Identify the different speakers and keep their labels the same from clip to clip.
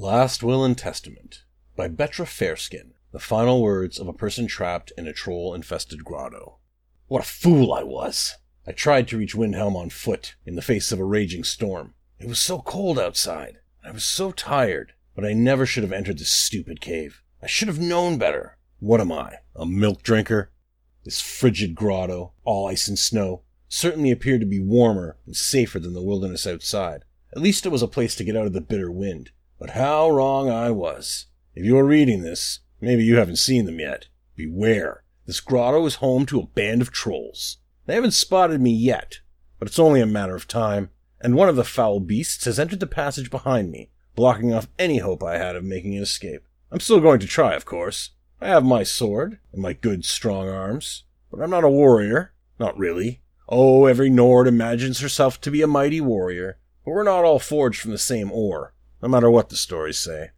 Speaker 1: Last Will and Testament by Betra Fairskin. The final words of a person trapped in a troll infested grotto. What a fool I was! I tried to reach Windhelm on foot in the face of a raging storm. It was so cold outside. I was so tired, but I never should have entered this stupid cave. I should have known better. What am I? A milk drinker? This frigid grotto, all ice and snow, certainly appeared to be warmer and safer than the wilderness outside. At least it was a place to get out of the bitter wind. But how wrong I was. If you are reading this, maybe you haven't seen them yet. Beware. This grotto is home to a band of trolls. They haven't spotted me yet, but it's only a matter of time, and one of the foul beasts has entered the passage behind me, blocking off any hope I had of making an escape. I'm still going to try, of course. I have my sword and my good strong arms, but I'm not a warrior. Not really. Oh, every Nord imagines herself to be a mighty warrior, but we're not all forged from the same ore no matter what the stories say.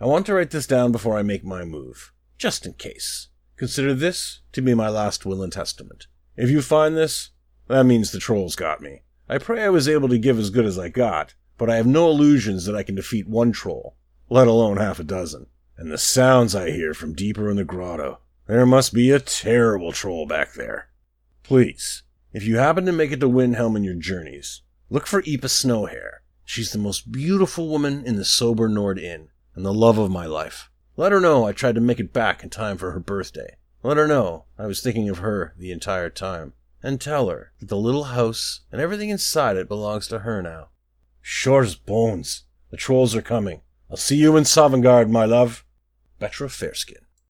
Speaker 1: I want to write this down before I make my move, just in case. Consider this to be my last will and testament. If you find this, that means the trolls got me. I pray I was able to give as good as I got, but I have no illusions that I can defeat one troll, let alone half a dozen. And the sounds I hear from deeper in the grotto. There must be a terrible troll back there. Please, if you happen to make it to Windhelm in your journeys, look for Epa Snowhair. She's the most beautiful woman in the sober Nord Inn, and the love of my life. Let her know I tried to make it back in time for her birthday. Let her know I was thinking of her the entire time. And tell her that the little house and everything inside it belongs to her now. Sure as bones. The trolls are coming. I'll see you in Sovngarde, my love. Betra Fareskin.